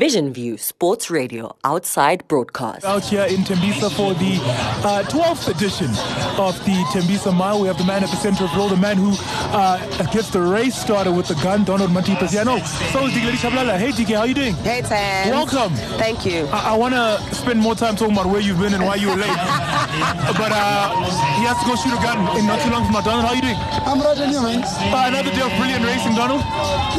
Vision View Sports Radio outside broadcast. Out here in Tembisa for the uh, 12th edition of the Tembisa Mile. We have the man at the center of it all, the man who uh, gets the race started with the gun, Donald Mathipas. Yeah, no. So is Digledi Shabalala. Hey, DK, how you doing? Hey, Tam. Welcome. Thank you. I, I want to spend more time talking about where you've been and why you were late. but uh, he has to go shoot a gun in not too long from. Donald, how you doing? I'm right on you, man. Uh, another day of brilliant racing, Donald.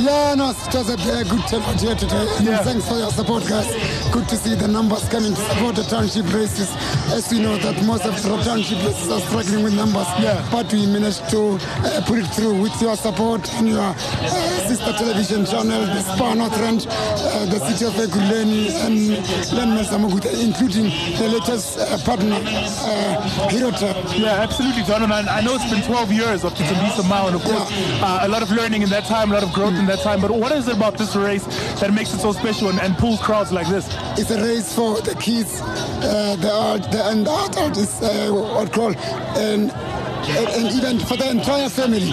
Yeah, no, it was a uh, good here today. Yeah. Thanks for your support, guys. Good to see the numbers coming to support the township races. As we know that most of the township races are struggling with numbers. Yeah. But we managed to uh, put it through with your support and your uh, sister television channel, the SPAR North Rand, uh, the city of Ekurhuleni, and Len Samaguta, including the latest uh, partner, uh, Hirota. Yeah, absolutely, Donald. And I know it's been 12 years of the Tembisa Mile, and of course, uh, a lot of learning in that time, a lot of growth in that time. But what is it about this race that makes it so special and, and pulls crowds like this? It's a race for the kids, uh, the art, the, and the adult is uh, what called and an even for the entire family.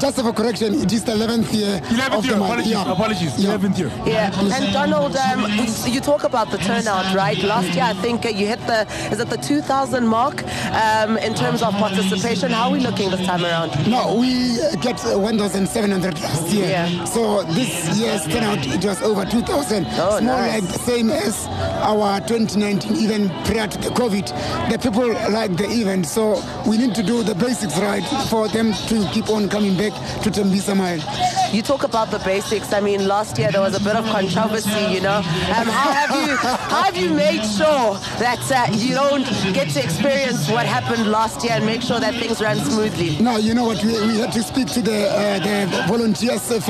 Just for correction, it is the 11th year 11th of year, the month. apologies, Yeah. apologies, Yeah. 11th year. Yeah, and Donald, um, you talk about the turnout, right? Last year, I think uh, you hit the is it the 2,000 mark um, in terms of participation. How are we looking this time around? No, we uh, get uh, 1,700 last year. Yeah. So this year's turnout, it was over 2,000. Oh, it's more nice. like the same as our 2019, even prior to the COVID. The people like the event, so we need to do the basics right for them to keep on coming back to Tembisa Mile. You talk about the basics. I mean, last year there was a bit of controversy. You know, um, how have you how have you made sure that uh, you don't get to experience what happened last year and make sure that things run smoothly? No, you know what, we, we had to speak to the, uh, the volunteers uh,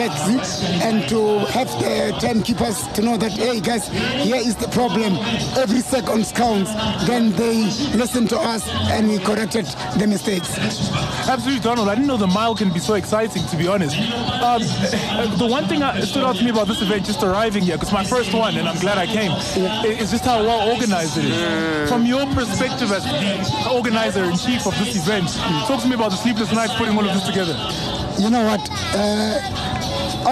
and to have the timekeepers to know that, hey guys, here is the problem. Every second counts. Then they listened to us and we corrected the mistakes. Absolutely, Donald. I didn't know the mile can be so exciting, to be honest. Um, the one thing that stood out to me about this event, just arriving here, because my first one, and I'm glad I came, is just how well organized it is. From your perspective as the organizer in chief of this event, talk to me about the sleepless nights putting all of this together. You know what? Uh,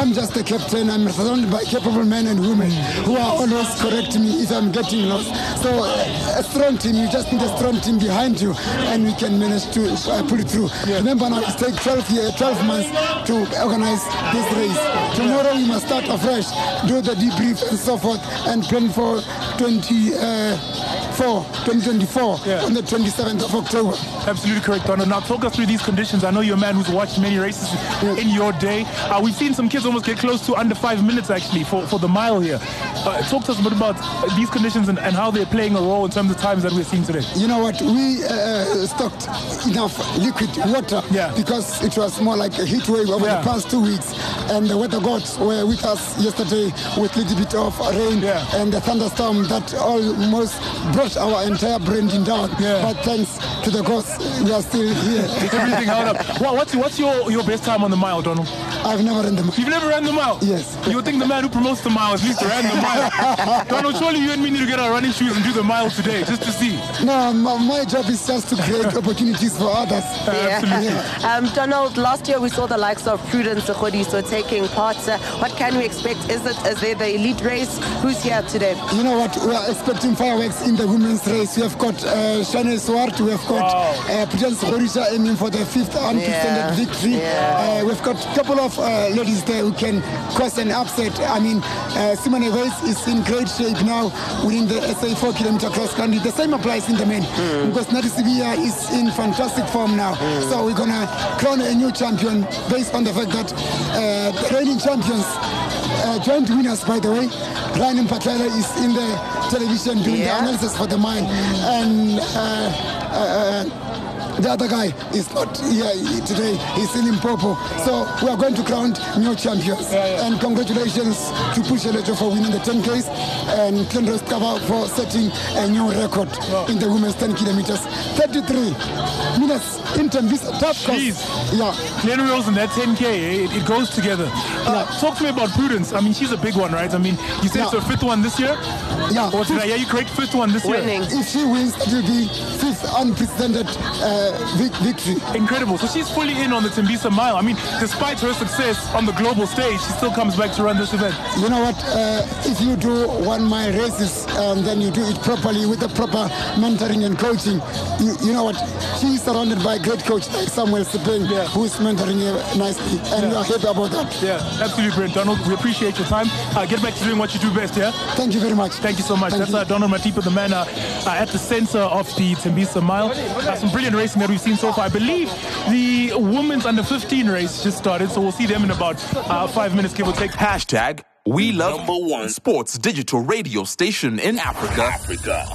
I'm just a captain. I'm surrounded by capable men and women who are always correcting me if I'm getting lost. So, uh, a strong team, you just need a strong team behind you, and we can manage to uh, pull it through. Remember now, it takes 12, year, 12 months to organize this race. Tomorrow, we must start afresh, do the debrief and so forth, and plan for 20. Uh, 2024 Yeah. on the 27th of October. Absolutely correct, Donald. Now, talk us through these conditions. I know you're a man who's watched many races in your day. Uh, we've seen some kids almost get close to under five minutes, actually, for, for the mile here. Uh, talk to us a bit about uh, these conditions and, and how they're playing a role in terms of times that we're seeing today. You know what? We uh, stocked enough liquid water Yeah. because it was more like a heat wave over Yeah. the past two weeks. And the weather gods were with us yesterday with a little bit of rain Yeah. and the thunderstorm that almost brought our entire branding down. Yeah. But thanks to the gods, we are still here. Everything held up. Well, what's, what's your, your best time on the mile, Donald? I've never run the You've never ran the mile? Yes. You would think the man who promotes the mile at least ran the mile. Donald, surely you and me need to get our running shoes and do the mile today, just to see. No, my, my job is just to create opportunities for others. Absolutely. Um, Donald, last year we saw the likes of Prudence Sekgodiso taking part. Uh, what can we expect? Is it is there the elite race? Who's here today? You know what? We are expecting fireworks in the women's race. We have got uh, Chanel Swart, we have got uh, Prudence Horisha aiming for the fifth unprecedented Yeah. victory. Yeah. Uh, we've got a couple of uh, ladies there who can cause an upset. I mean, uh, Simone Weiss is in great shape now within the SA 4 kilometer cross country. The same applies in the men because Nati Sibia is in fantastic form now. So we're going to crown a new champion based on the fact that uh, the reigning champions uh, joint winners, by the way. Ryan Patela is in the television doing Yeah. the analysis for the mine, and uh, uh, the other guy is not here today. He's in Limpopo. So we are going to crown new champions. And congratulations to Pusheleto for winning the 10Ks and Kendros Kava for setting a new record in the women's 10 kilometers. 33 minutes in Tembisa, tough course. Jeez. Yeah. Glen Rose and that 10K, eh, it, it goes together. Uh, Yeah. Talk to me about Prudence. I mean, she's a big one, right? I mean, you said it's Yeah. her fifth one this year? Yeah. Or did I hear you correct? Fifth one this year? If she wins, it will be fifth unprecedented uh, victory. Incredible. So she's fully in on the Tembisa Mile. I mean, despite her success on the global stage, she still comes back to run this event. You know what? Uh, if you do one mile races, um, then you do it properly with the proper mentoring and coaching. You, you know what? She's surrounded by a great coach like Samuel Sepeng, Yeah. who is mentoring you nicely, and we Yeah. are happy about that. Yeah, absolutely, Brent. Donald, we appreciate your time. Uh, get back to doing what you do best, yeah? Thank you very much. Thank you so much. Thank That's you. uh, Donald Mathipa, the man uh, uh, at the center of the Tembisa Mile. Uh, some brilliant racing that we've seen so far. I believe the women's under 15 race just started, so we'll see them in about uh, five minutes, give or take. Hashtag we love number one sports digital radio station in Africa. Africa.